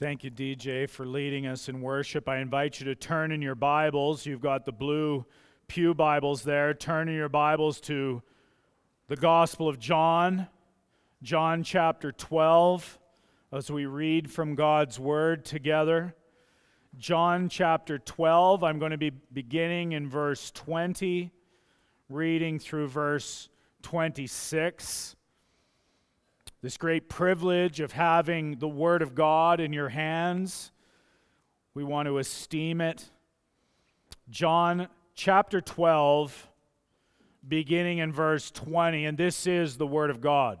Thank you, DJ, for leading us in worship. I invite you to turn in your Bibles. You've got the blue Pew Bibles there. Turn in your Bibles to the Gospel of John, John chapter 12, as we read from God's Word together. John chapter 12, I'm going to be beginning in verse 20, reading through verse 26 this great privilege of having the Word of God in your hands. We want to esteem it. John chapter 12, beginning in verse 20, and this is the Word of God.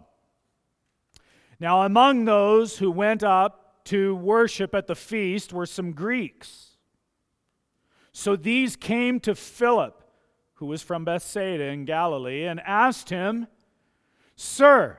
Now, among those who went up to worship at the feast were some Greeks. So these came to Philip, who was from Bethsaida in Galilee, and asked him, Sir,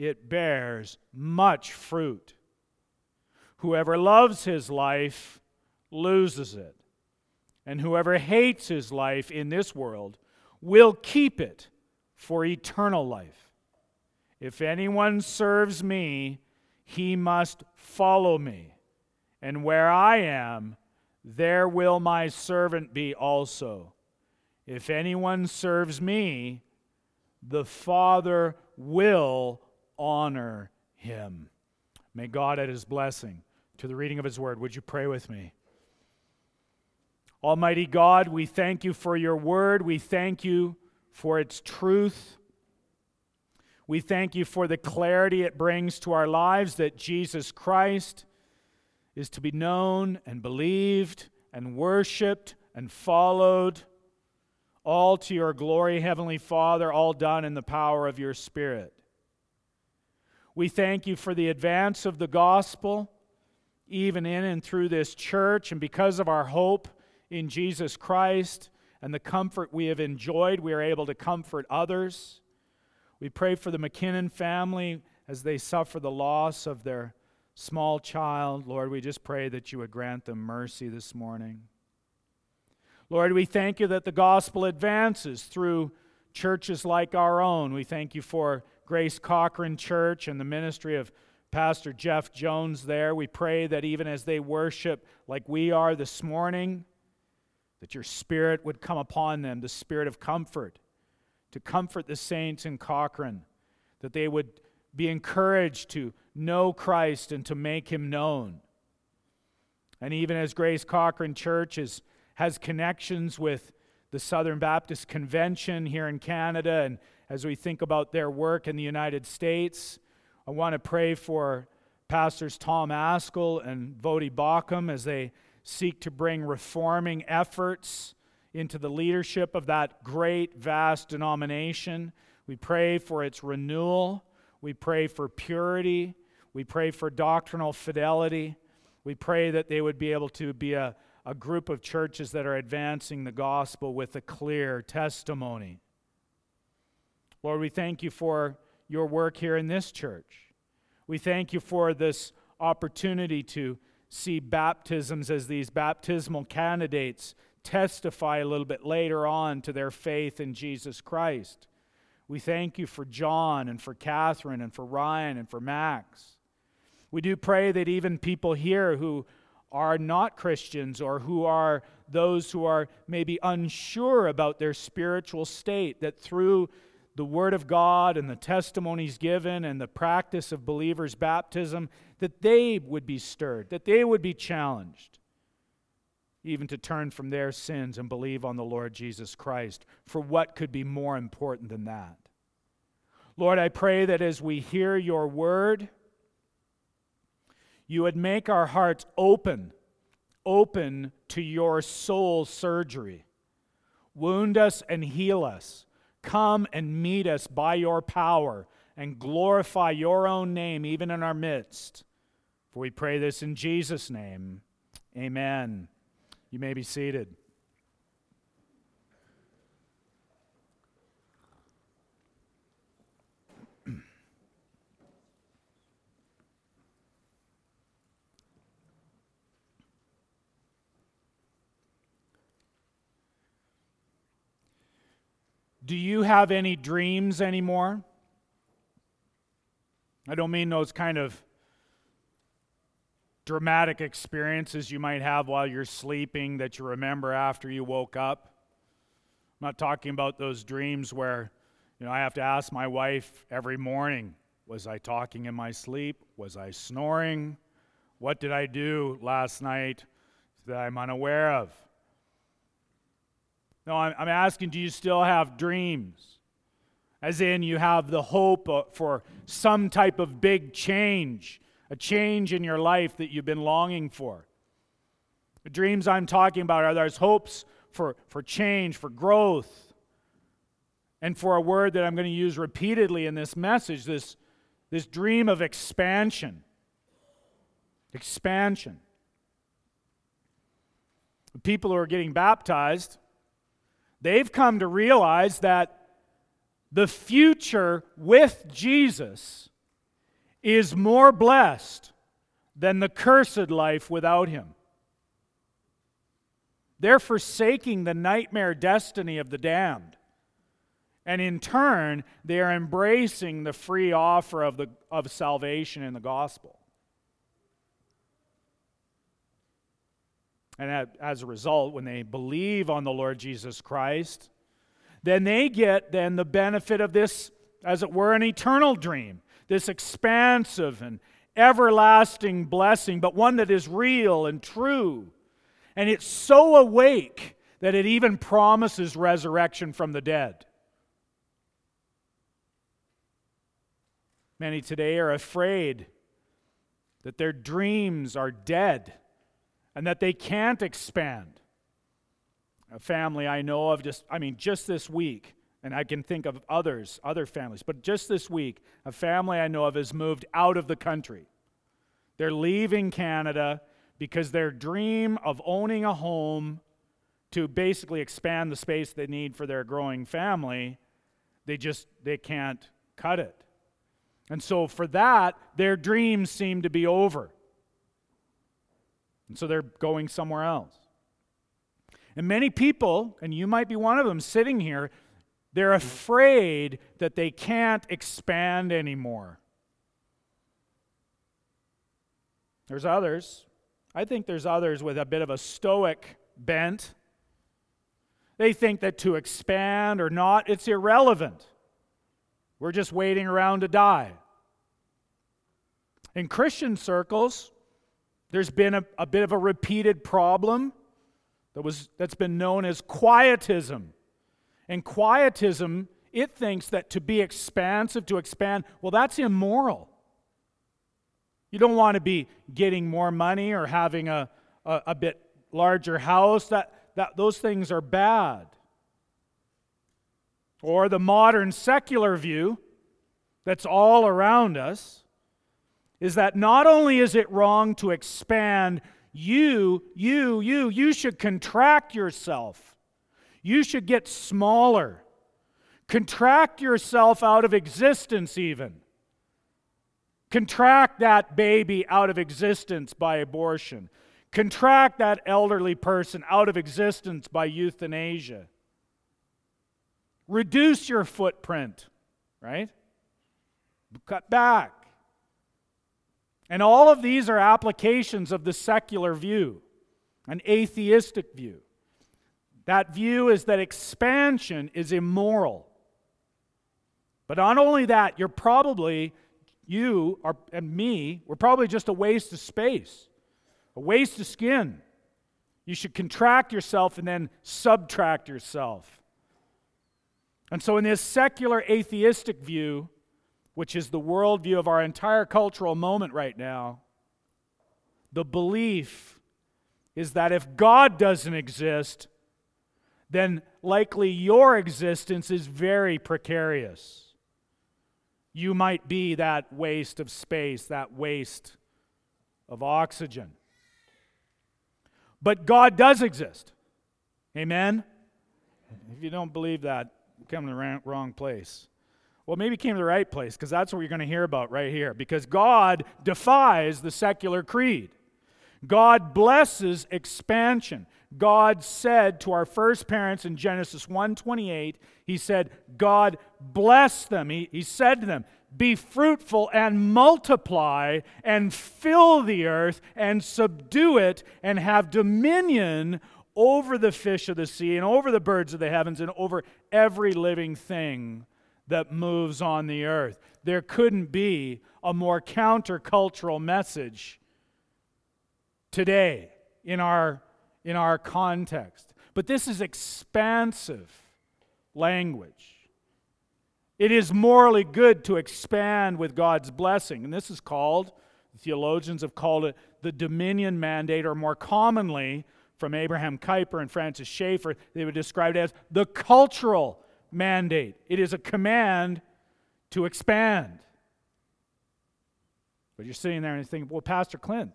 it bears much fruit. Whoever loves his life loses it, and whoever hates his life in this world will keep it for eternal life. If anyone serves me, he must follow me, and where I am, there will my servant be also. If anyone serves me, the Father will honor him. May God add his blessing to the reading of his word. Would you pray with me? Almighty God, we thank you for your word. We thank you for its truth. We thank you for the clarity it brings to our lives that Jesus Christ is to be known and believed and worshiped and followed, all to your glory, Heavenly Father, all done in the power of your Spirit. We thank you for the advance of the gospel, even in and through this church. And because of our hope in Jesus Christ and the comfort we have enjoyed, we are able to comfort others. We pray for the McKinnon family as they suffer the loss of their small child. Lord, we just pray that you would grant them mercy this morning. Lord, we thank you that the gospel advances through churches like our own. We thank you for Grace Cochrane Church and the ministry of Pastor Jeff Jones there. We pray that even as they worship like we are this morning, that your spirit would come upon them, the spirit of comfort, to comfort the saints in Cochrane, that they would be encouraged to know Christ and to make him known. And even as Grace Cochrane Church is, has connections with the Southern Baptist Convention here in Canada and as we think about their work in the United States. I want to pray for Pastors Tom Ascol and Voddie Baucham as they seek to bring reforming efforts into the leadership of that great, vast denomination. We pray for its renewal. We pray for purity. We pray for doctrinal fidelity. We pray that they would be able to be a, a group of churches that are advancing the gospel with a clear testimony. Lord, we thank you for your work here in this church. We thank you for this opportunity to see baptisms as these baptismal candidates testify a little bit later on to their faith in Jesus Christ. We thank you for John and for Catherine and for Ryan and for Max. We do pray that even people here who are not Christians or who are those who are maybe unsure about their spiritual state, that through the Word of God and the testimonies given and the practice of believers' baptism, that they would be stirred, that they would be challenged, even to turn from their sins and believe on the Lord Jesus Christ. For what could be more important than that? Lord, I pray that as we hear your word, you would make our hearts open, open to your soul surgery. Wound us and heal us Come and meet us by your power and glorify your own name even in our midst. For we pray this in Jesus' name. Amen. You may be seated. Do you have any dreams anymore? I don't mean those kind of dramatic experiences you might have while you're sleeping that you remember after you woke up. I'm not talking about those dreams where, you know, I have to ask my wife every morning, was I talking in my sleep? Was I snoring? What did I do last night that I'm unaware of? No, I'm, asking, do you still have dreams? As in, you have the hope for some type of big change, a change in your life that you've been longing for. The dreams I'm talking about are those hopes for, for change, for growth, and for a word that I'm going to use repeatedly in this message this, this dream of expansion. Expansion. The people who are getting baptized They've come to realize that the future with Jesus is more blessed than the cursed life without him. They're forsaking the nightmare destiny of the damned. And in turn, they are embracing the free offer of, the, of salvation in the gospel. And as a result, when they believe on the Lord Jesus Christ, then they get then the benefit of this, as it were, an eternal dream, this expansive and everlasting blessing, but one that is real and true. And it's so awake that it even promises resurrection from the dead. Many today are afraid that their dreams are dead and that they can't expand. A family I know of just, I mean, just this week, and I can think of others, other families, but just this week, a family I know of has moved out of the country. They're leaving Canada because their dream of owning a home to basically expand the space they need for their growing family, they just they can't cut it. And so for that, their dreams seem to be over. And so they're going somewhere else. And many people, and you might be one of them sitting here, they're afraid that they can't expand anymore. There's others. I think there's others with a bit of a stoic bent. They think that to expand or not, it's irrelevant. We're just waiting around to die. In Christian circles, there's been a, a bit of a repeated problem that was, that's been known as quietism. And quietism, it thinks that to be expansive, to expand, well, that's immoral. You don't want to be getting more money or having a, a, a bit larger house. That, that, those things are bad. Or the modern secular view that's all around us is that not only is it wrong to expand, you, you, you, you should contract yourself. You should get smaller. Contract yourself out of existence, even. Contract that baby out of existence by abortion. Contract that elderly person out of existence by euthanasia. Reduce your footprint, right? Cut back. And all of these are applications of the secular view, an atheistic view. That view is that expansion is immoral. But not only that, you're probably, you are, and me, we're probably just a waste of space, a waste of skin. You should contract yourself and then subtract yourself. And so, in this secular atheistic view, which is the worldview of our entire cultural moment right now, the belief is that if God doesn't exist, then likely your existence is very precarious. You might be that waste of space, that waste of oxygen. But God does exist. Amen? If you don't believe that, you come to the wrong place. Well, maybe came to the right place because that's what you're going to hear about right here. Because God defies the secular creed. God blesses expansion. God said to our first parents in Genesis 1:28, he said, God blessed them. He, he said to them, be fruitful and multiply and fill the earth and subdue it and have dominion over the fish of the sea and over the birds of the heavens and over every living thing that moves on the earth. There couldn't be a more countercultural message today in our, in our context. But this is expansive language. It is morally good to expand with God's blessing. And this is called, theologians have called it the dominion mandate, or more commonly, from Abraham Kuyper and Francis Schaeffer, they would describe it as the cultural mandate. It is a command to expand. But you're sitting there and you're thinking, well, Pastor Clint,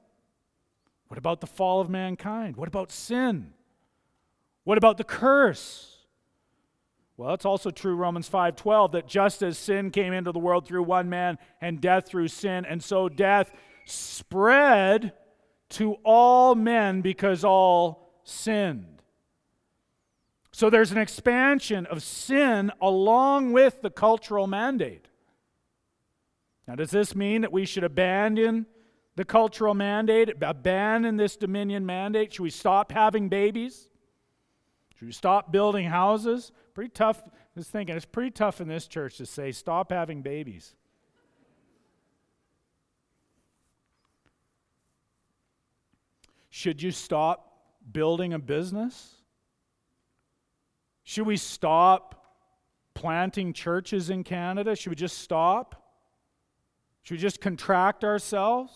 what about the fall of mankind? What about sin? What about the curse? Well, it's also true Romans 5:12 that just as sin came into the world through one man and death through sin, and so death spread to all men because all sinned. So there's an expansion of sin along with the cultural mandate. Now, does this mean that we should abandon the cultural mandate, abandon this dominion mandate? Should we stop having babies? Should we stop building houses? Pretty tough. Just thinking, it's pretty tough in this church to say, stop having babies. Should you stop building a business? Should we stop planting churches in Canada? Should we just stop? Should we just contract ourselves?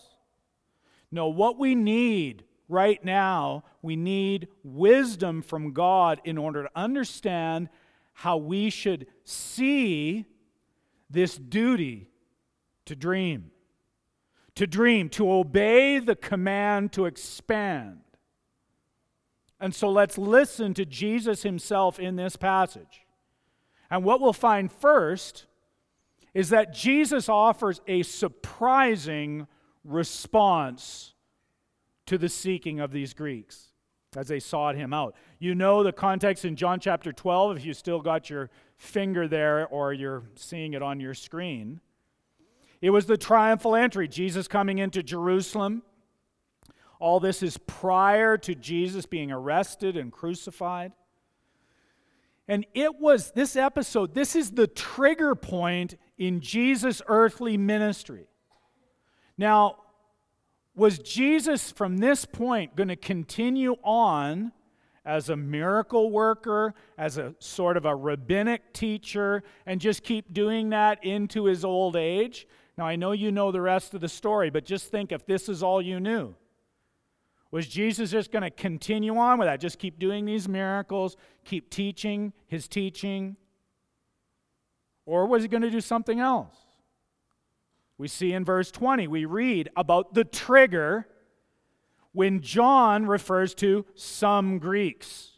No, what we need right now, we need wisdom from God in order to understand how we should see this duty to dream. To dream, to obey the command to expand. And so let's listen to Jesus himself in this passage. And what we'll find first is that Jesus offers a surprising response to the seeking of these Greeks as they sought him out. You know the context in John chapter 12, if you still got your finger there or you're seeing it on your screen. It was the triumphal entry, Jesus coming into Jerusalem. All this is prior to Jesus being arrested and crucified. And it was this episode, this is the trigger point in Jesus' earthly ministry. Now, was Jesus from this point going to continue on as a miracle worker, as a sort of a rabbinic teacher, and just keep doing that into his old age? Now, I know you know the rest of the story, but just think if this is all you knew. Was Jesus just going to continue on with that? Just keep doing these miracles, keep teaching his teaching? Or was he going to do something else? We see in verse 20, we read about the trigger when John refers to some Greeks.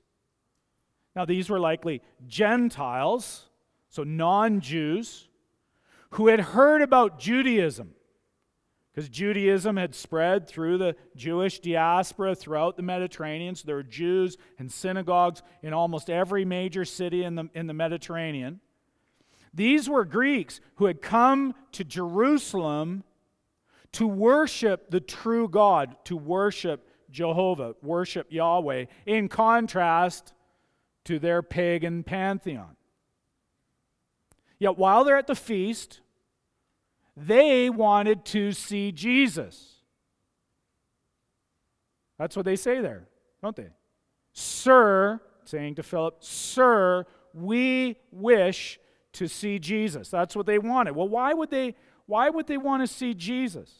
Now, these were likely Gentiles, so non Jews, who had heard about Judaism because Judaism had spread through the Jewish diaspora throughout the Mediterranean. So there were Jews and synagogues in almost every major city in the, in the Mediterranean. These were Greeks who had come to Jerusalem to worship the true God, to worship Jehovah, worship Yahweh, in contrast to their pagan pantheon. Yet while they're at the feast, they wanted to see Jesus. That's what they say there, don't they? Sir, saying to Philip, Sir, we wish to see Jesus. That's what they wanted. Well, why would they why would they want to see Jesus?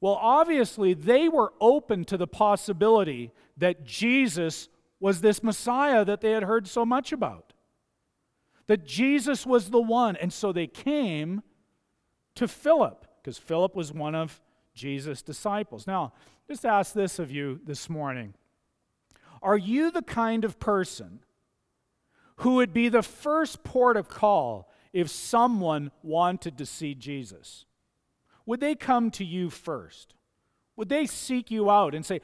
Well, obviously they were open to the possibility that Jesus was this Messiah that they had heard so much about. That Jesus was the one, and so they came to Philip, because Philip was one of Jesus' disciples. Now, just ask this of you this morning Are you the kind of person who would be the first port of call if someone wanted to see Jesus? Would they come to you first? Would they seek you out and say,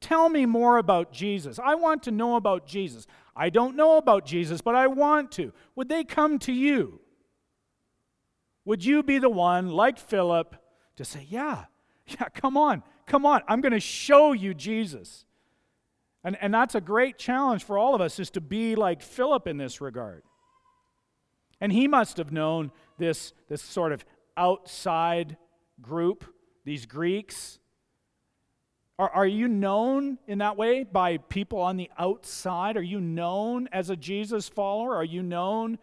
Tell me more about Jesus? I want to know about Jesus. I don't know about Jesus, but I want to. Would they come to you? Would you be the one, like Philip, to say, Yeah, yeah, come on, come on, I'm going to show you Jesus? And, and that's a great challenge for all of us, is to be like Philip in this regard. And he must have known this, this sort of outside group, these Greeks. Are, are you known in that way by people on the outside? Are you known as a Jesus follower? Are you known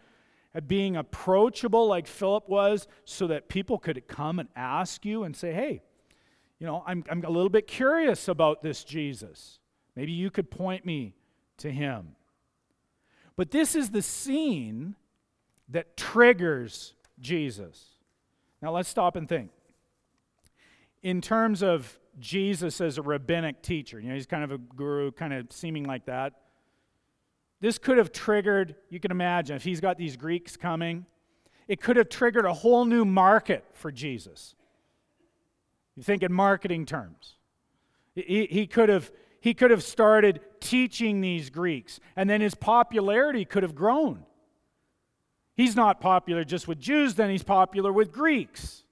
at being approachable like Philip was so that people could come and ask you and say, hey, you know, I'm, I'm a little bit curious about this Jesus. Maybe you could point me to him. But this is the scene that triggers Jesus. Now let's stop and think. In terms of Jesus as a rabbinic teacher, you know, he's kind of a guru, kind of seeming like that. This could have triggered, you can imagine, if he's got these Greeks coming, it could have triggered a whole new market for Jesus. You think in marketing terms. He, he, could have, he could have started teaching these Greeks, and then his popularity could have grown. He's not popular just with Jews, then he's popular with Greeks.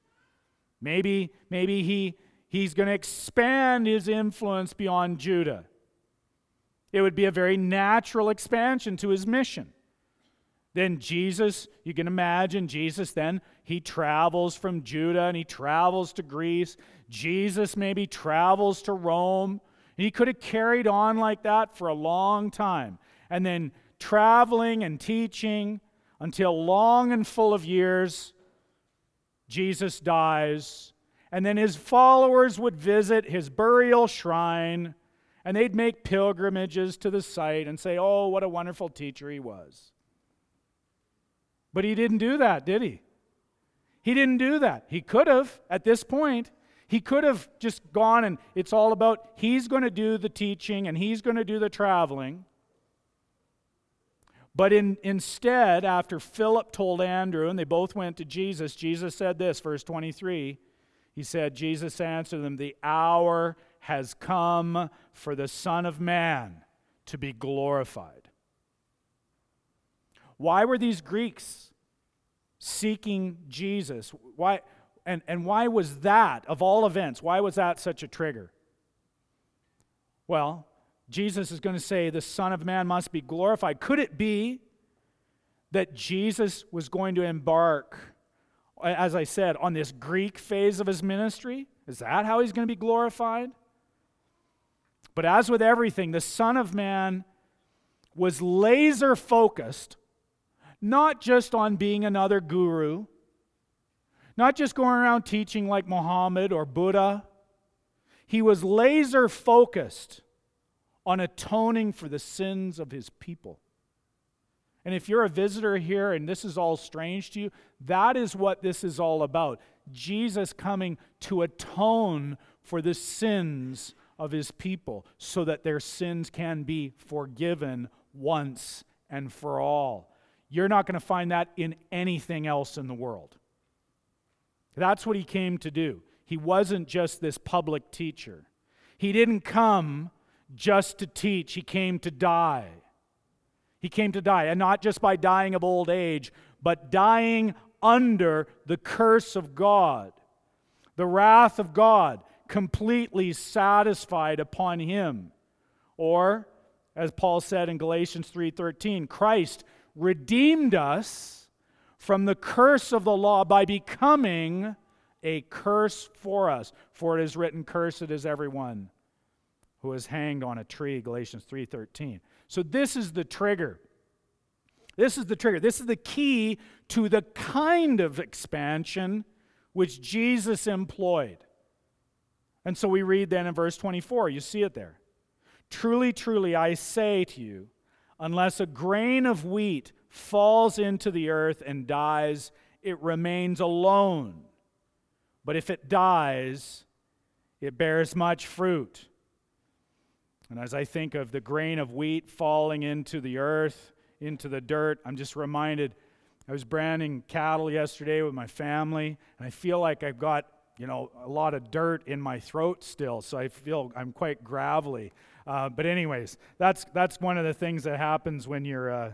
Maybe, maybe he, he's going to expand his influence beyond Judah. It would be a very natural expansion to his mission. Then Jesus, you can imagine Jesus then, he travels from Judah and he travels to Greece. Jesus maybe travels to Rome. He could have carried on like that for a long time. And then traveling and teaching until long and full of years, Jesus dies. And then his followers would visit his burial shrine and they'd make pilgrimages to the site and say, Oh, what a wonderful teacher he was. But he didn't do that, did he? He didn't do that. He could have at this point. He could have just gone and it's all about he's going to do the teaching and he's going to do the traveling. But in, instead, after Philip told Andrew and they both went to Jesus, Jesus said this, verse 23. He said, Jesus answered them, The hour has come for the Son of Man to be glorified. Why were these Greeks seeking Jesus? Why, and, and why was that, of all events, why was that such a trigger? Well, Jesus is going to say the Son of Man must be glorified. Could it be that Jesus was going to embark, as I said, on this Greek phase of his ministry? Is that how he's going to be glorified? But as with everything, the Son of Man was laser focused, not just on being another guru, not just going around teaching like Muhammad or Buddha. He was laser focused on atoning for the sins of his people. And if you're a visitor here and this is all strange to you, that is what this is all about. Jesus coming to atone for the sins of his people so that their sins can be forgiven once and for all. You're not going to find that in anything else in the world. That's what he came to do. He wasn't just this public teacher. He didn't come just to teach, he came to die. He came to die, and not just by dying of old age, but dying under the curse of God, the wrath of God completely satisfied upon him. Or as Paul said in Galatians 3:13, Christ redeemed us from the curse of the law by becoming a curse for us. For it is written, Cursed is everyone who is hanged on a tree, Galatians 3:13. So this is the trigger. This is the trigger. This is the key to the kind of expansion which Jesus employed. And so we read then in verse 24, you see it there. Truly, truly, I say to you, unless a grain of wheat falls into the earth and dies, it remains alone. But if it dies, it bears much fruit. And as I think of the grain of wheat falling into the earth, into the dirt, I'm just reminded I was branding cattle yesterday with my family, and I feel like I've got, you know, a lot of dirt in my throat still, so I feel I'm quite gravelly. Uh, but anyways, that's that's one of the things that happens when you're uh,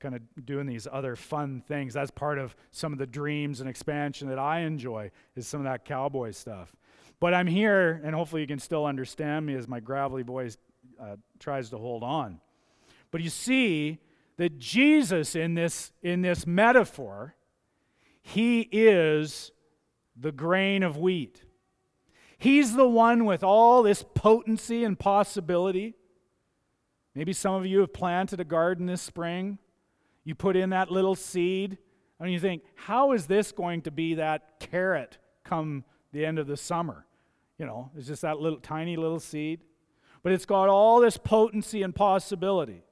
kind of doing these other fun things. That's part of some of the dreams and expansion that I enjoy is some of that cowboy stuff. But I'm here, and hopefully you can still understand me as my gravelly voice uh, tries to hold on. But you see that Jesus, in this, in this metaphor, he is the grain of wheat. He's the one with all this potency and possibility. Maybe some of you have planted a garden this spring. You put in that little seed, and you think, how is this going to be that carrot come the end of the summer? You know, it's just that little tiny little seed. But it's got all this potency and possibility.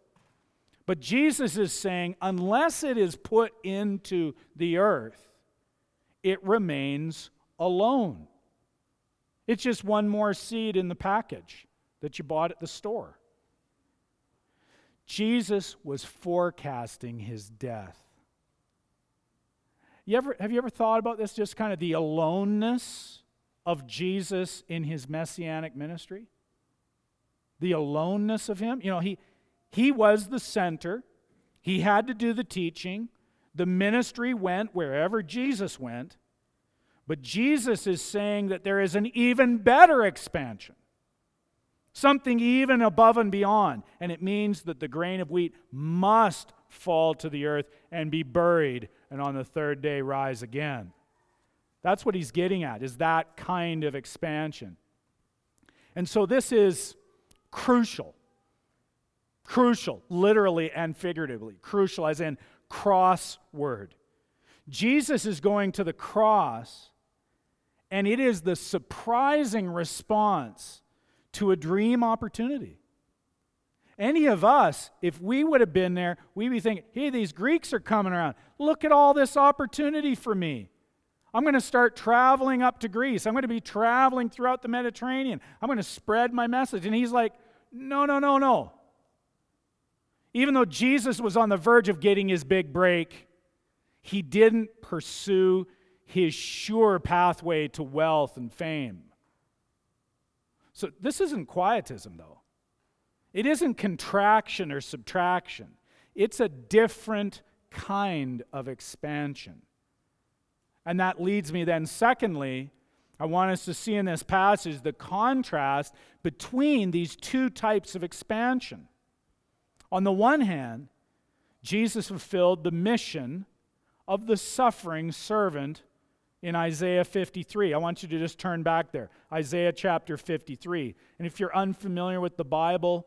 But Jesus is saying, unless it is put into the earth, it remains alone. It's just one more seed in the package that you bought at the store. Jesus was forecasting his death. You ever, have you ever thought about this? Just kind of the aloneness of Jesus in his messianic ministry? The aloneness of him? You know, he, he was the center, he had to do the teaching. The ministry went wherever Jesus went. But Jesus is saying that there is an even better expansion, something even above and beyond. And it means that the grain of wheat must fall to the earth and be buried, and on the third day rise again. That's what he's getting at, is that kind of expansion. And so this is crucial. Crucial, literally and figuratively. Crucial, as in crossword. Jesus is going to the cross, and it is the surprising response to a dream opportunity. Any of us, if we would have been there, we'd be thinking, hey, these Greeks are coming around. Look at all this opportunity for me. I'm going to start traveling up to Greece. I'm going to be traveling throughout the Mediterranean. I'm going to spread my message. And he's like, no, no, no, no. Even though Jesus was on the verge of getting his big break, he didn't pursue his sure pathway to wealth and fame. So, this isn't quietism, though. It isn't contraction or subtraction. It's a different kind of expansion. And that leads me then, secondly, I want us to see in this passage the contrast between these two types of expansion. On the one hand, Jesus fulfilled the mission of the suffering servant in Isaiah 53. I want you to just turn back there. Isaiah chapter 53. And if you're unfamiliar with the Bible,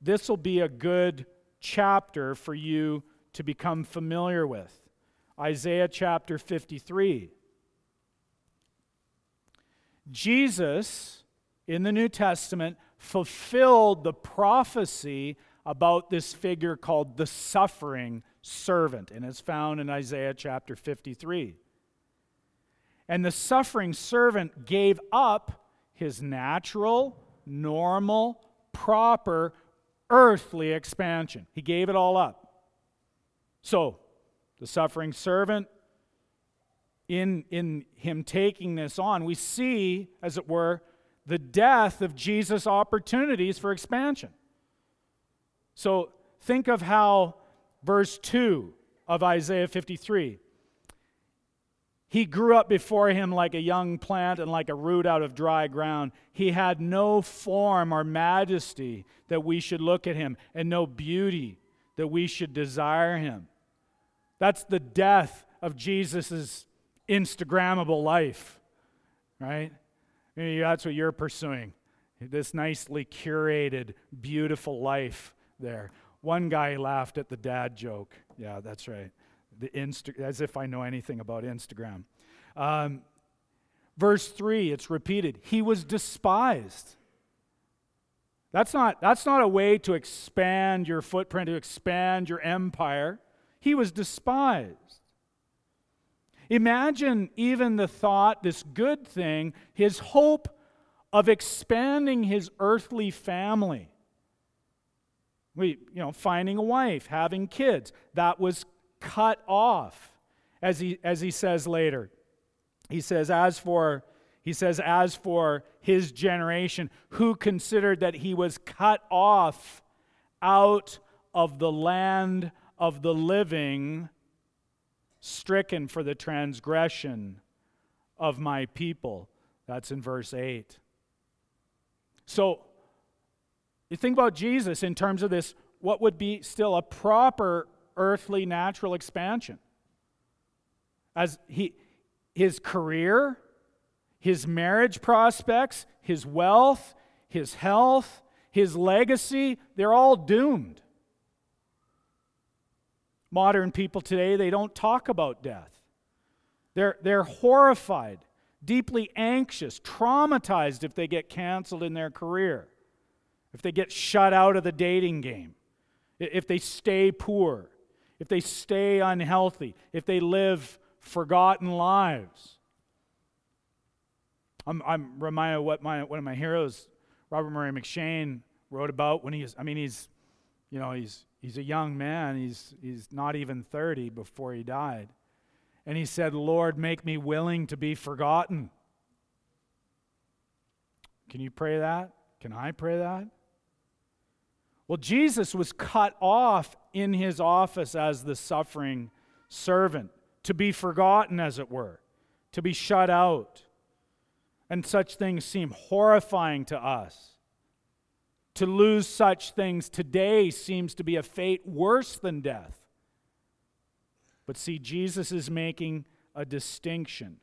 this will be a good chapter for you to become familiar with. Isaiah chapter 53. Jesus, in the New Testament, fulfilled the prophecy about this figure called the suffering servant, and it's found in Isaiah chapter 53. And the suffering servant gave up his natural, normal, proper, earthly expansion. He gave it all up. So, the suffering servant, in, in him taking this on, we see, as it were, the death of Jesus' opportunities for expansion. So think of how verse 2 of Isaiah 53 he grew up before him like a young plant and like a root out of dry ground. He had no form or majesty that we should look at him, and no beauty that we should desire him. That's the death of Jesus' Instagrammable life, right? Maybe that's what you're pursuing this nicely curated, beautiful life there. One guy laughed at the dad joke. Yeah, that's right. The Insta- as if I know anything about Instagram. Um, verse 3, it's repeated. He was despised. That's not, that's not a way to expand your footprint, to expand your empire. He was despised. Imagine even the thought, this good thing, his hope of expanding his earthly family. We, you know, finding a wife, having kids, that was cut off, as he, as he says later. He says, as for he says, as for his generation, who considered that he was cut off out of the land of the living, stricken for the transgression of my people. That's in verse 8. So, you think about Jesus in terms of this, what would be still a proper earthly natural expansion. As he, his career, his marriage prospects, his wealth, his health, his legacy, they're all doomed. Modern people today, they don't talk about death. They're, they're horrified, deeply anxious, traumatized if they get canceled in their career, if they get shut out of the dating game, if they stay poor, if they stay unhealthy, if they live forgotten lives. I'm, I'm reminded of what my, one of my heroes, Robert Murray M'Cheyne, wrote about when he's, I mean, he's, you know, he's, he's a young man. He's, he's not even 30 before he died. And he said, Lord, make me willing to be forgotten. Can you pray that? Can I pray that? Well, Jesus was cut off in his office as the suffering servant, to be forgotten, as it were, to be shut out. And such things seem horrifying to us. To lose such things today seems to be a fate worse than death. But see, Jesus is making a distinction.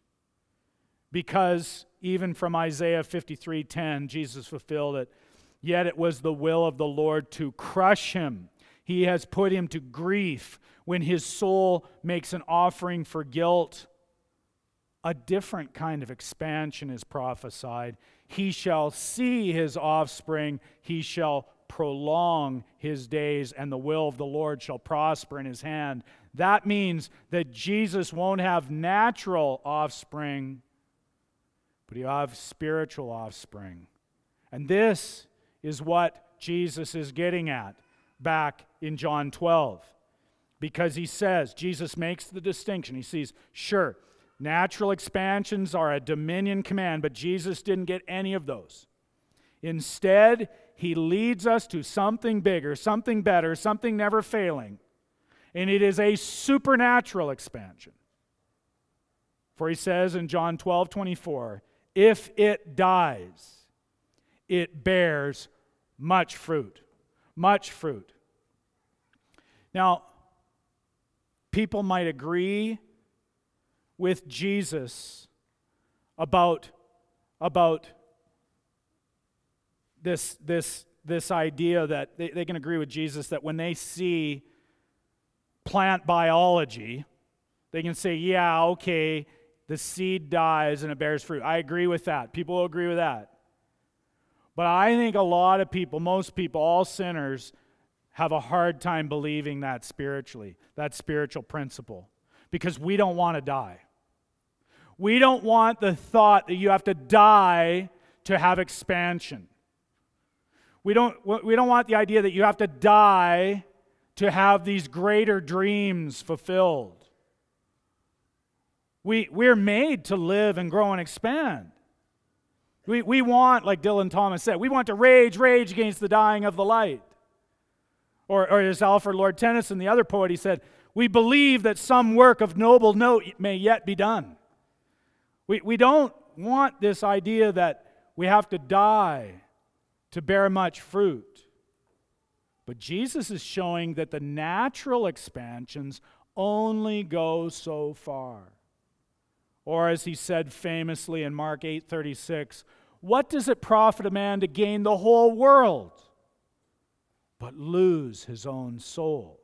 Because even from Isaiah 53:10, Jesus fulfilled it. Yet it was the will of the Lord to crush him. He has put him to grief when his soul makes an offering for guilt a different kind of expansion is prophesied. He shall see his offspring, he shall prolong his days, and the will of the Lord shall prosper in his hand. That means that Jesus won't have natural offspring, but he'll have spiritual offspring. And this is what Jesus is getting at back in John 12. Because he says, Jesus makes the distinction. He sees, sure, Natural expansions are a dominion command, but Jesus didn't get any of those. Instead, he leads us to something bigger, something better, something never failing. And it is a supernatural expansion. For he says in John 12 24, if it dies, it bears much fruit. Much fruit. Now, people might agree with Jesus about, about this, this, this idea that they, they can agree with Jesus that when they see plant biology, they can say, yeah, okay, the seed dies and it bears fruit. I agree with that. People will agree with that. But I think a lot of people, most people, all sinners, have a hard time believing that spiritually, that spiritual principle, because we don't want to die. We don't want the thought that you have to die to have expansion. We don't, we don't want the idea that you have to die to have these greater dreams fulfilled. We, we're made to live and grow and expand. We, we want, like Dylan Thomas said, we want to rage, rage against the dying of the light. Or, or as Alfred Lord Tennyson, the other poet, he said, we believe that some work of noble note may yet be done. We, we don't want this idea that we have to die to bear much fruit. But Jesus is showing that the natural expansions only go so far. Or as he said famously in Mark 8:36, what does it profit a man to gain the whole world but lose his own soul?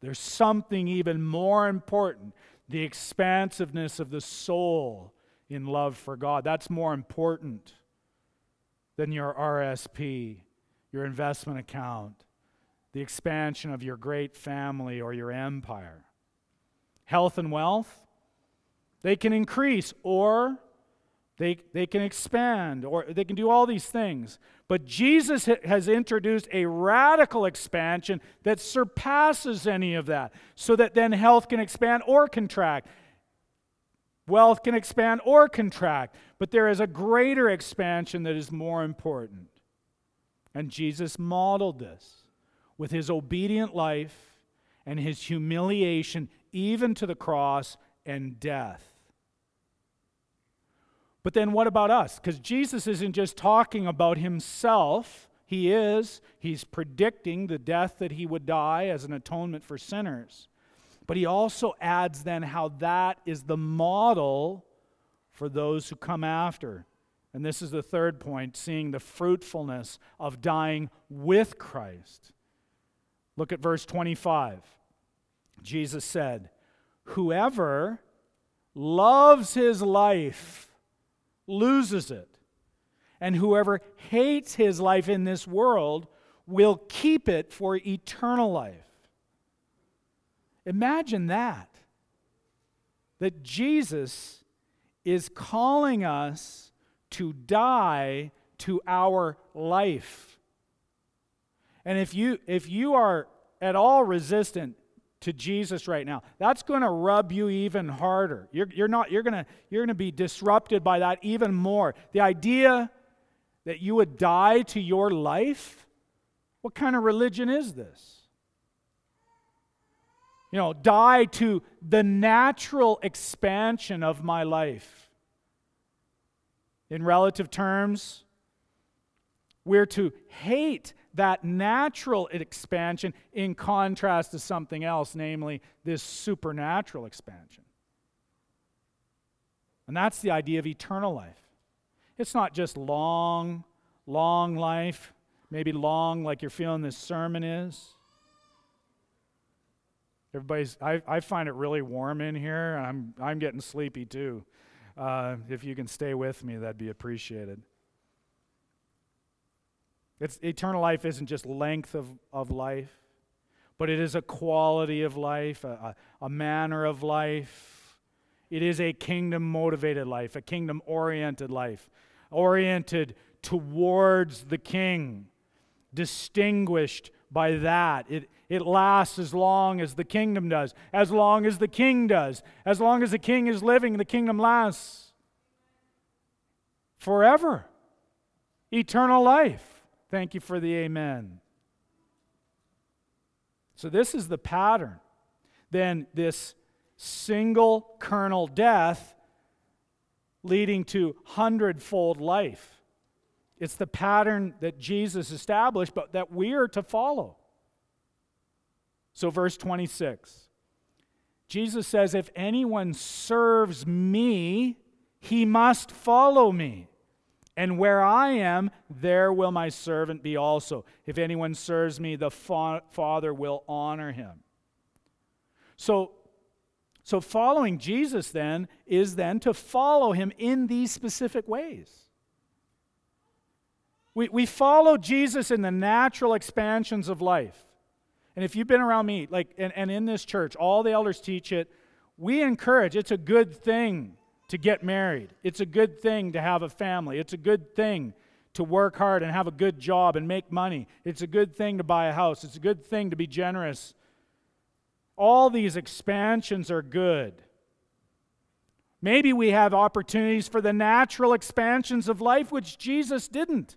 There's something even more important, the expansiveness of the soul in love for God. That's more important than your RSP, your investment account, the expansion of your great family or your empire. Health and wealth, they can increase or They, they can expand or they can do all these things. But Jesus has introduced a radical expansion that surpasses any of that, so that then health can expand or contract. Wealth can expand or contract, but there is a greater expansion that is more important. And Jesus modeled this with his obedient life and his humiliation, even to the cross and death. But then what about us? Because Jesus isn't just talking about himself. He is. He's predicting the death that he would die as an atonement for sinners. But he also adds then how that is the model for those who come after. And this is the third point seeing the fruitfulness of dying with Christ. Look at verse 25. Jesus said, Whoever loves his life loses it. And whoever hates his life in this world will keep it for eternal life. Imagine that. That Jesus is calling us to die to our life. And if you if you are at all resistant to Jesus right now, that's going to rub you even harder. You're, you're not, you're going to, you're going to be disrupted by that even more. The idea that you would die to your life, what kind of religion is this? You know, die to the natural expansion of my life. In relative terms, we're to hate that natural expansion in contrast to something else, namely this supernatural expansion. And that's the idea of eternal life. It's not just long, long life, maybe long like you're feeling this sermon is. Everybody's, I, I find it really warm in here. I'm, I'm getting sleepy too. Uh, if you can stay with me, that'd be appreciated. It's, eternal life isn't just length of, of life, but it is a quality of life, a, a, a manner of life. It is a kingdom motivated life, a kingdom oriented life, oriented towards the king, distinguished by that. It, it lasts as long as the kingdom does, as long as the king does. As long as the king is living, the kingdom lasts forever. Eternal life. Thank you for the amen. So, this is the pattern. Then, this single kernel death leading to hundredfold life. It's the pattern that Jesus established, but that we are to follow. So, verse 26 Jesus says, If anyone serves me, he must follow me. And where I am, there will my servant be also. If anyone serves me, the fa- Father will honor him. So, so following Jesus then is then to follow him in these specific ways. We, we follow Jesus in the natural expansions of life. And if you've been around me, like, and, and in this church, all the elders teach it. We encourage, it's a good thing to get married. It's a good thing to have a family. It's a good thing to work hard and have a good job and make money. It's a good thing to buy a house. It's a good thing to be generous. All these expansions are good. Maybe we have opportunities for the natural expansions of life, which Jesus didn't.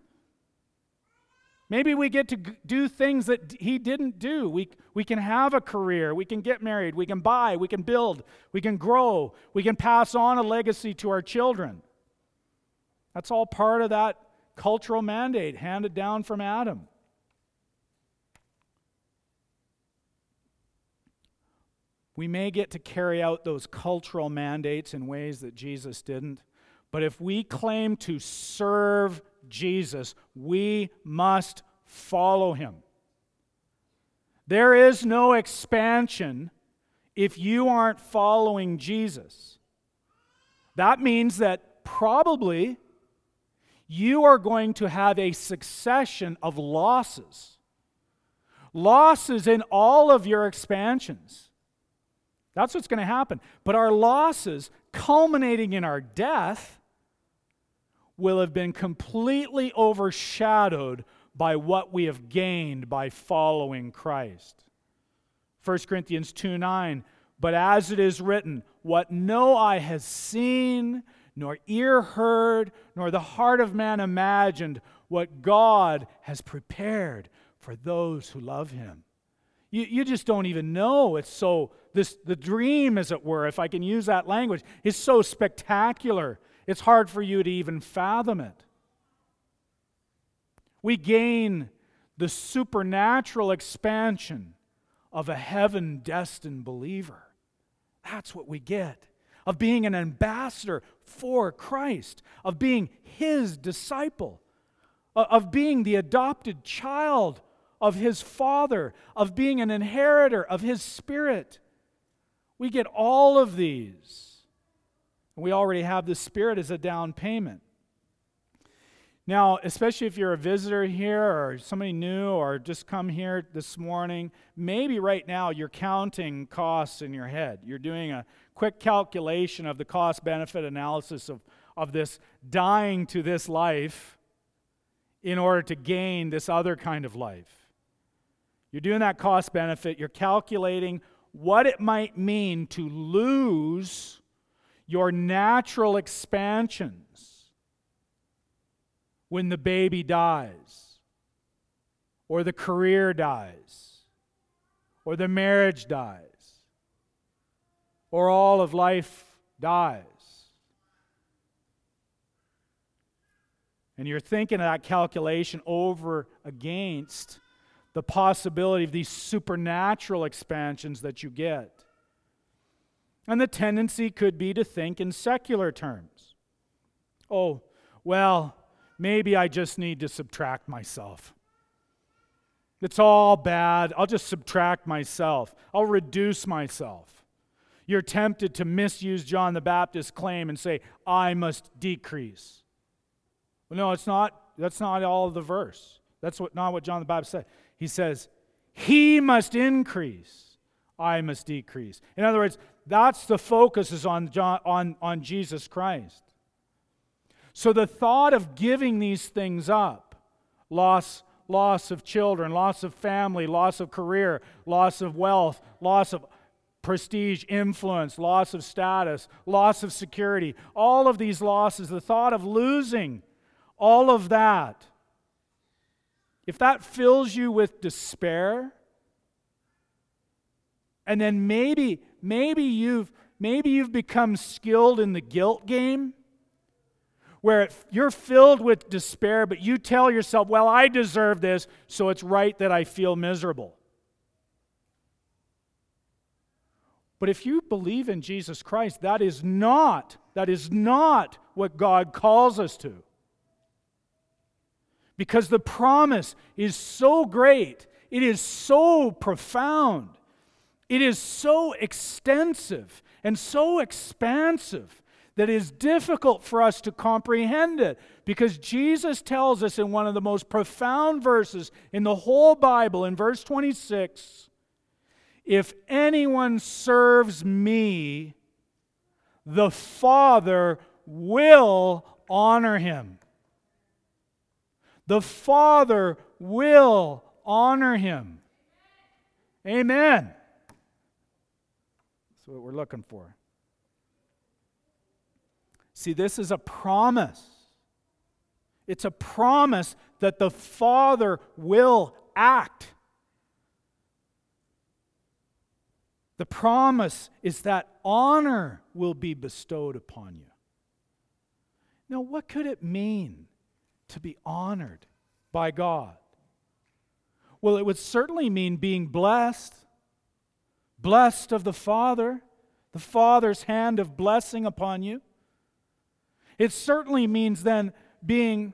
Maybe we get to do things that he didn't do. We, we can have a career. We can get married. We can buy. We can build. We can grow. We can pass on a legacy to our children. That's all part of that cultural mandate handed down from Adam. We may get to carry out those cultural mandates in ways that Jesus didn't, but if we claim to serve Jesus, we must follow him. There is no expansion if you aren't following Jesus. That means that probably you are going to have a succession of losses. Losses in all of your expansions. That's what's going to happen. But our losses, culminating in our death, will have been completely overshadowed by what we have gained by following Christ. 1 Corinthians 2 9, but as it is written, what no eye has seen, nor ear heard, nor the heart of man imagined, what God has prepared for those who love him. You, you just don't even know. It's so, this, the dream, as it were, if I can use that language, is so spectacular. It's hard for you to even fathom it. We gain the supernatural expansion of a heaven destined believer. That's what we get. Of being an ambassador for Christ, of being his disciple, of being the adopted child of his father, of being an inheritor of his spirit. We get all of these. And we already have the spirit as a down payment. Now, especially if you're a visitor here or somebody new or just come here this morning, maybe right now you're counting costs in your head. You're doing a quick calculation of the cost benefit analysis of, of this dying to this life in order to gain this other kind of life. You're doing that cost benefit, you're calculating what it might mean to lose your natural expansions when the baby dies, or the career dies, or the marriage dies, or all of life dies. And you're thinking of that calculation over against the possibility of these supernatural expansions that you get. And the tendency could be to think in secular terms. Oh, well, maybe I just need to subtract myself. It's all bad. I'll just subtract myself. I'll reduce myself. You're tempted to misuse John the Baptist's claim and say, I must decrease. Well, no, it's not. That's not all of the verse. That's what, not what John the Baptist said. He says, He must increase, I must decrease. In other words, that's the focus is on, John, on, on Jesus Christ. So the thought of giving these things up, loss, loss of children, loss of family, loss of career, loss of wealth, loss of prestige, influence, loss of status, loss of security, all of these losses, the thought of losing all of that, if that fills you with despair, and then maybe, maybe you've maybe you've become skilled in the guilt game where you're filled with despair, but you tell yourself, well, I deserve this, so it's right that I feel miserable. But if you believe in Jesus Christ, that is not, that is not what God calls us to. Because the promise is so great, it is so profound, it is so extensive and so expansive that it is difficult for us to comprehend it because Jesus tells us in one of the most profound verses in the whole Bible, in verse 26, if anyone serves me, the Father will honor him. The Father will honor him. Amen. That's what we're looking for. See, this is a promise. It's a promise that the Father will act. The promise is that honor will be bestowed upon you. Now, what could it mean to be honored by God? Well, it would certainly mean being blessed, blessed of the Father, the Father's hand of blessing upon you. It certainly means then being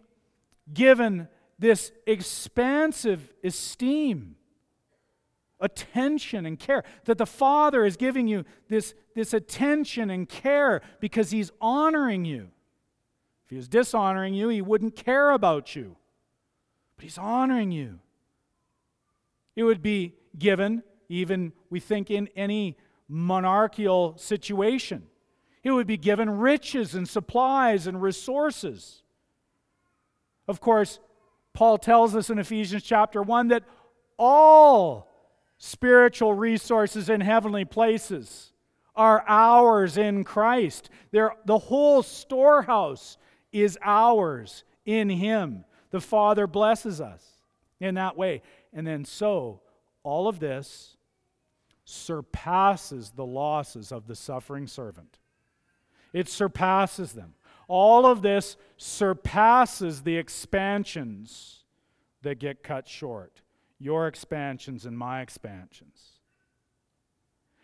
given this expansive esteem, attention, and care. That the Father is giving you this, this attention and care because He's honoring you. If He was dishonoring you, He wouldn't care about you. But He's honoring you. It would be given, even we think, in any monarchical situation. He would be given riches and supplies and resources. Of course, Paul tells us in Ephesians chapter 1 that all spiritual resources in heavenly places are ours in Christ. They're, the whole storehouse is ours in Him. The Father blesses us in that way. And then, so, all of this surpasses the losses of the suffering servant. It surpasses them. All of this surpasses the expansions that get cut short your expansions and my expansions.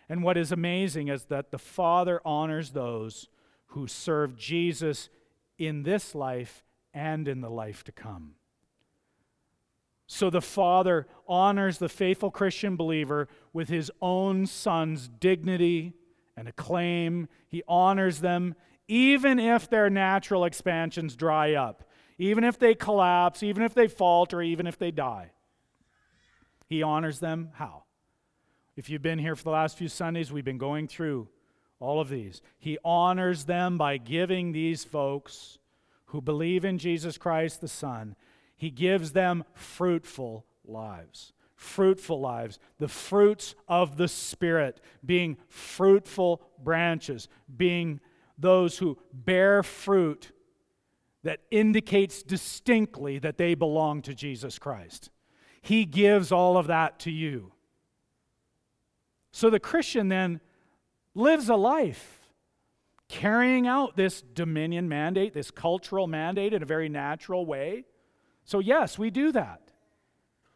And what is amazing is that the Father honors those who serve Jesus in this life and in the life to come. So the Father honors the faithful Christian believer with his own Son's dignity and acclaim. He honors them even if their natural expansions dry up, even if they collapse, even if they falter, even if they die. He honors them how? If you've been here for the last few Sundays, we've been going through all of these. He honors them by giving these folks who believe in Jesus Christ the Son, he gives them fruitful lives. Fruitful lives, the fruits of the Spirit, being fruitful branches, being those who bear fruit that indicates distinctly that they belong to Jesus Christ. He gives all of that to you. So the Christian then lives a life carrying out this dominion mandate, this cultural mandate in a very natural way. So, yes, we do that.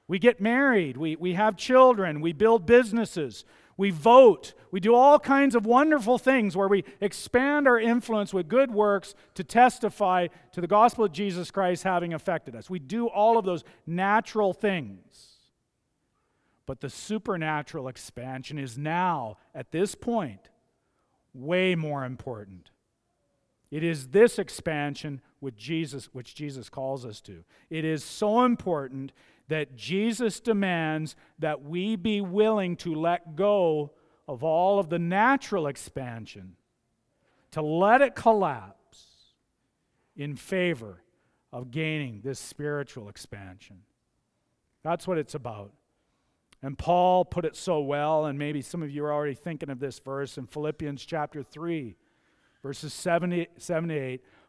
We get married, we, we have children, we build businesses, we vote, we do all kinds of wonderful things where we expand our influence with good works to testify to the gospel of Jesus Christ having affected us. We do all of those natural things. But the supernatural expansion is now, at this point, way more important. It is this expansion which Jesus, which Jesus calls us to. It is so important that Jesus demands that we be willing to let go of all of the natural expansion, to let it collapse in favor of gaining this spiritual expansion. That's what it's about. And Paul put it so well, and maybe some of you are already thinking of this verse in Philippians chapter 3, verses 7 to 8.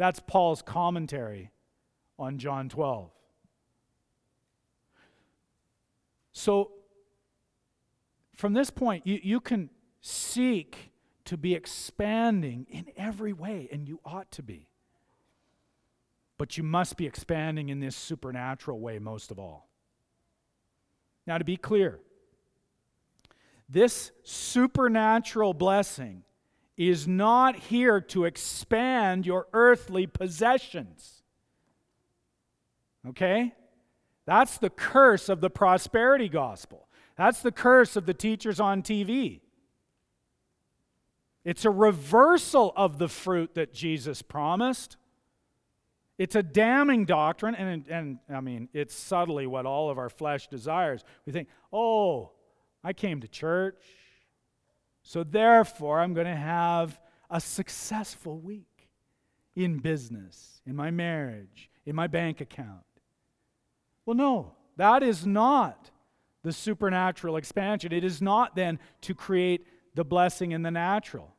That's Paul's commentary on John 12. So, from this point, you, you can seek to be expanding in every way, and you ought to be. But you must be expanding in this supernatural way most of all. Now, to be clear, this supernatural blessing is not here to expand your earthly possessions. Okay? That's the curse of the prosperity gospel. That's the curse of the teachers on TV. It's a reversal of the fruit that Jesus promised. It's a damning doctrine, and, and I mean, it's subtly what all of our flesh desires. We think, oh, I came to church, so therefore I'm going to have a successful week in business, in my marriage, in my bank account. Well, no, that is not the supernatural expansion. It is not then to create the blessing in the natural.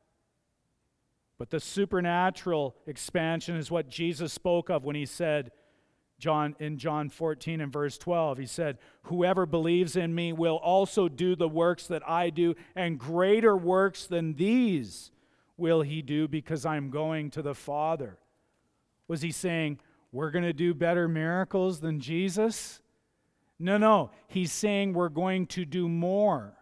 But the supernatural expansion is what Jesus spoke of when he said, John in John 14 and verse 12 he said whoever believes in me will also do the works that I do and greater works than these will he do because I'm going to the Father. Was he saying we're going to do better miracles than Jesus? No no he's saying we're going to do more.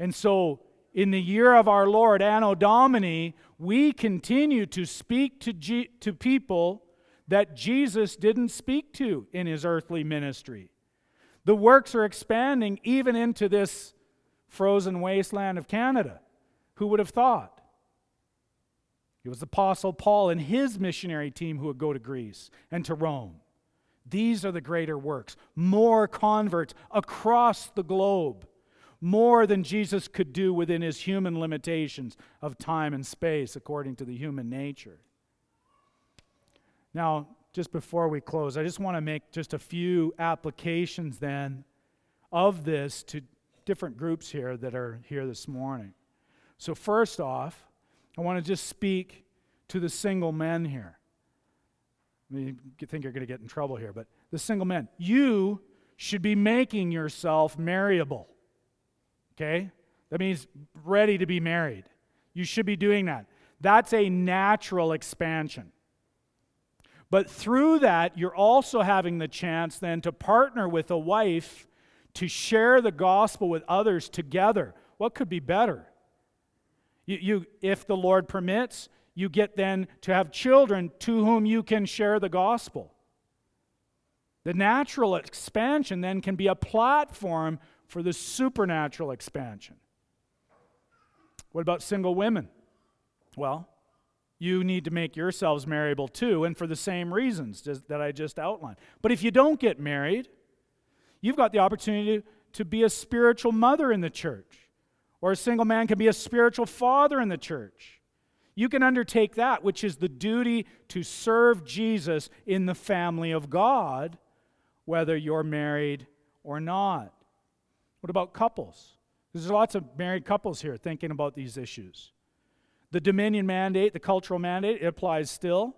And so in the year of our Lord, Anno Domini, we continue to speak to, G- to people that Jesus didn't speak to in his earthly ministry. The works are expanding even into this frozen wasteland of Canada. Who would have thought? It was Apostle Paul and his missionary team who would go to Greece and to Rome. These are the greater works. More converts across the globe. More than Jesus could do within his human limitations of time and space, according to the human nature. Now, just before we close, I just want to make just a few applications then of this to different groups here that are here this morning. So, first off, I want to just speak to the single men here. I mean, you think you're going to get in trouble here, but the single men, you should be making yourself marryable. Okay? That means ready to be married. You should be doing that. That's a natural expansion. But through that, you're also having the chance then to partner with a wife to share the gospel with others together. What could be better? You, you, if the Lord permits, you get then to have children to whom you can share the gospel. The natural expansion then can be a platform for the supernatural expansion. What about single women? Well, you need to make yourselves marriable too, and for the same reasons that I just outlined. But if you don't get married, you've got the opportunity to be a spiritual mother in the church. Or a single man can be a spiritual father in the church. You can undertake that, which is the duty to serve Jesus in the family of God, whether you're married or not. What about couples? There's lots of married couples here thinking about these issues. The dominion mandate, the cultural mandate, it applies still.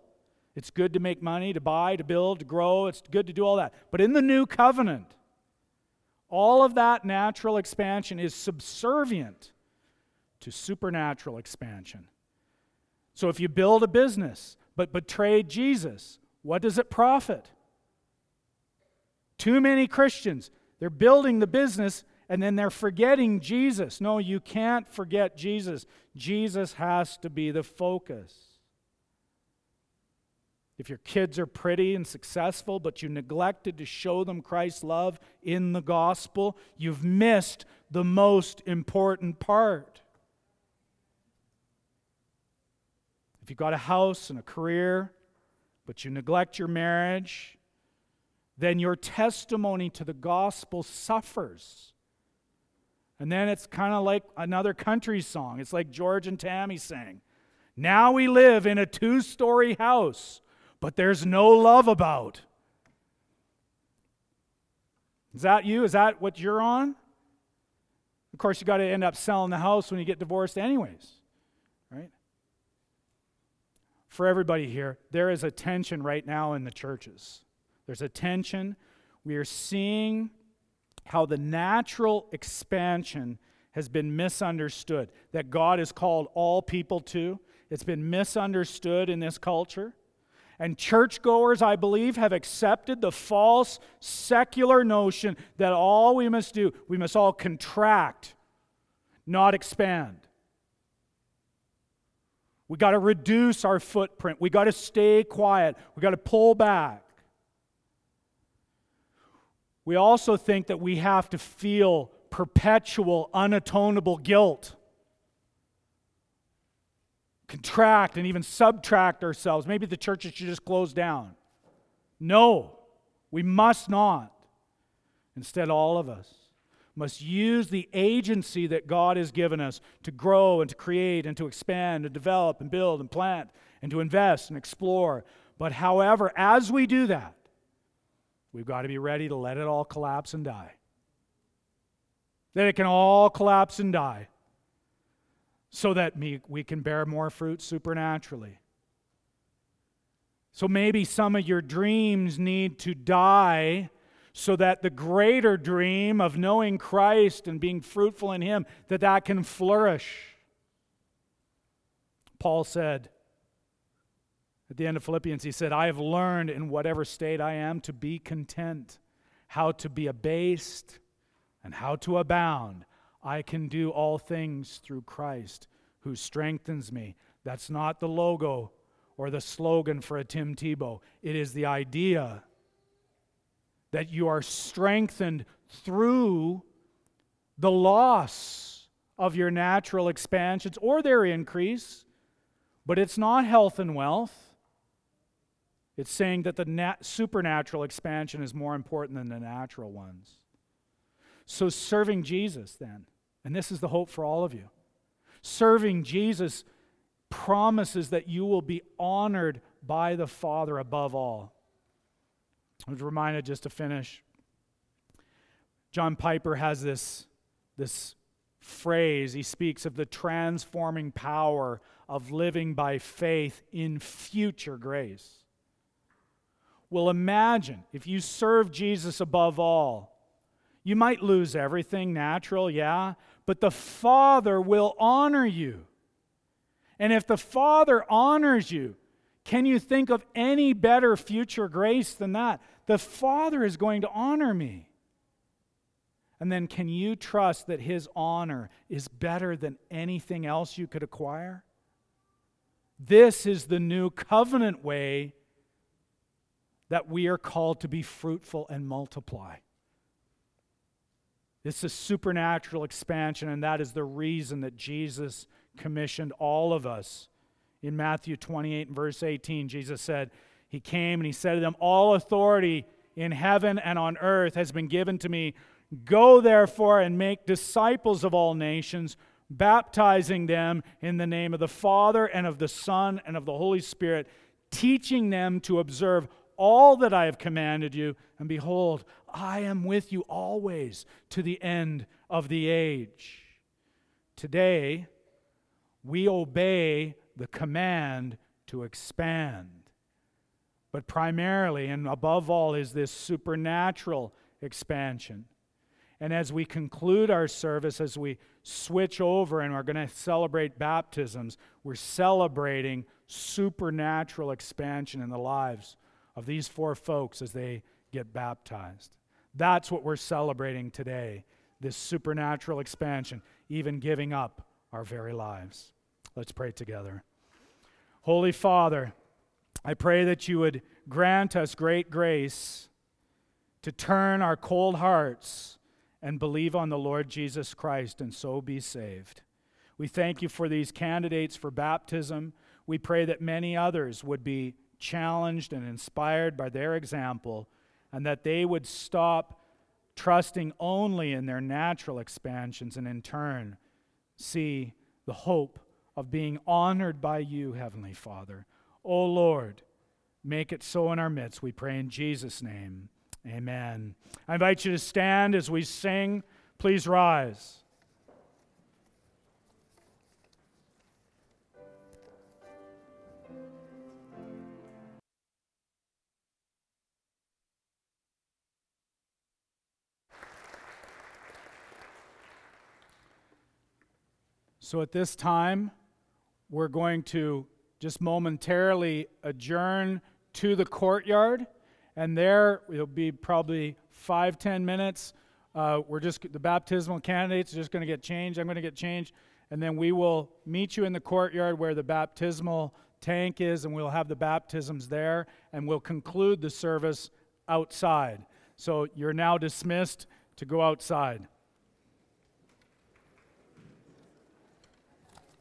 It's good to make money, to buy, to build, to grow. It's good to do all that. But in the new covenant, all of that natural expansion is subservient to supernatural expansion. So if you build a business but betray Jesus, what does it profit? Too many Christians, they're building the business and then they're forgetting Jesus. No, you can't forget Jesus. Jesus has to be the focus. If your kids are pretty and successful, but you neglected to show them Christ's love in the gospel, you've missed the most important part. If you've got a house and a career, but you neglect your marriage, then your testimony to the gospel suffers. And then it's kind of like another country song. It's like George and Tammy sang. Now we live in a two story house but there's no love about. Is that you? Is that what you're on? Of course, you got to end up selling the house when you get divorced, anyways, right? For everybody here, there is a tension right now in the churches. There's a tension. We are seeing how the natural expansion has been misunderstood, that God has called all people to. It's been misunderstood in this culture. And churchgoers, I believe, have accepted the false secular notion that all we must do, we must all contract, not expand. We got to reduce our footprint. We got to stay quiet. We got to pull back. We also think that we have to feel perpetual, unatonable guilt contract and even subtract ourselves. Maybe the churches should just close down. No, we must not. Instead, all of us must use the agency that God has given us to grow and to create and to expand and develop and build and plant and to invest and explore. But however, as we do that, we've got to be ready to let it all collapse and die. That it can all collapse and die so that we can bear more fruit supernaturally. So maybe some of your dreams need to die so that the greater dream of knowing Christ and being fruitful in him that that can flourish. Paul said at the end of Philippians he said, "I have learned in whatever state I am to be content, how to be abased and how to abound." I can do all things through Christ who strengthens me. That's not the logo or the slogan for a Tim Tebow. It is the idea that you are strengthened through the loss of your natural expansions or their increase, but it's not health and wealth. It's saying that the nat- supernatural expansion is more important than the natural ones. So, serving Jesus, then, and this is the hope for all of you, serving Jesus promises that you will be honored by the Father above all. I was reminded just to finish. John Piper has this, this phrase. He speaks of the transforming power of living by faith in future grace. Well, imagine if you serve Jesus above all. You might lose everything natural, yeah, but the Father will honor you. And if the Father honors you, can you think of any better future grace than that? The Father is going to honor me. And then can you trust that His honor is better than anything else you could acquire? This is the new covenant way that we are called to be fruitful and multiply. This is supernatural expansion, and that is the reason that Jesus commissioned all of us. In Matthew 28 and verse 18, Jesus said, He came and He said to them, All authority in heaven and on earth has been given to me. Go therefore and make disciples of all nations, baptizing them in the name of the Father and of the Son and of the Holy Spirit, teaching them to observe all that I have commanded you, and behold, I am with you always to the end of the age. Today, we obey the command to expand. But primarily and above all is this supernatural expansion. And as we conclude our service, as we switch over and we're going to celebrate baptisms, we're celebrating supernatural expansion in the lives of these four folks as they get baptized. That's what we're celebrating today this supernatural expansion, even giving up our very lives. Let's pray together. Holy Father, I pray that you would grant us great grace to turn our cold hearts and believe on the Lord Jesus Christ and so be saved. We thank you for these candidates for baptism. We pray that many others would be challenged and inspired by their example and that they would stop trusting only in their natural expansions and in turn see the hope of being honored by you, Heavenly Father. O oh Lord, make it so in our midst. We pray in Jesus' name. Amen. I invite you to stand as we sing. Please rise. So at this time, we're going to just momentarily adjourn to the courtyard, and there it'll be probably five, ten minutes. Uh, we're just the baptismal candidates are just going to get changed. I'm going to get changed, and then we will meet you in the courtyard where the baptismal tank is, and we'll have the baptisms there, and we'll conclude the service outside. So you're now dismissed to go outside.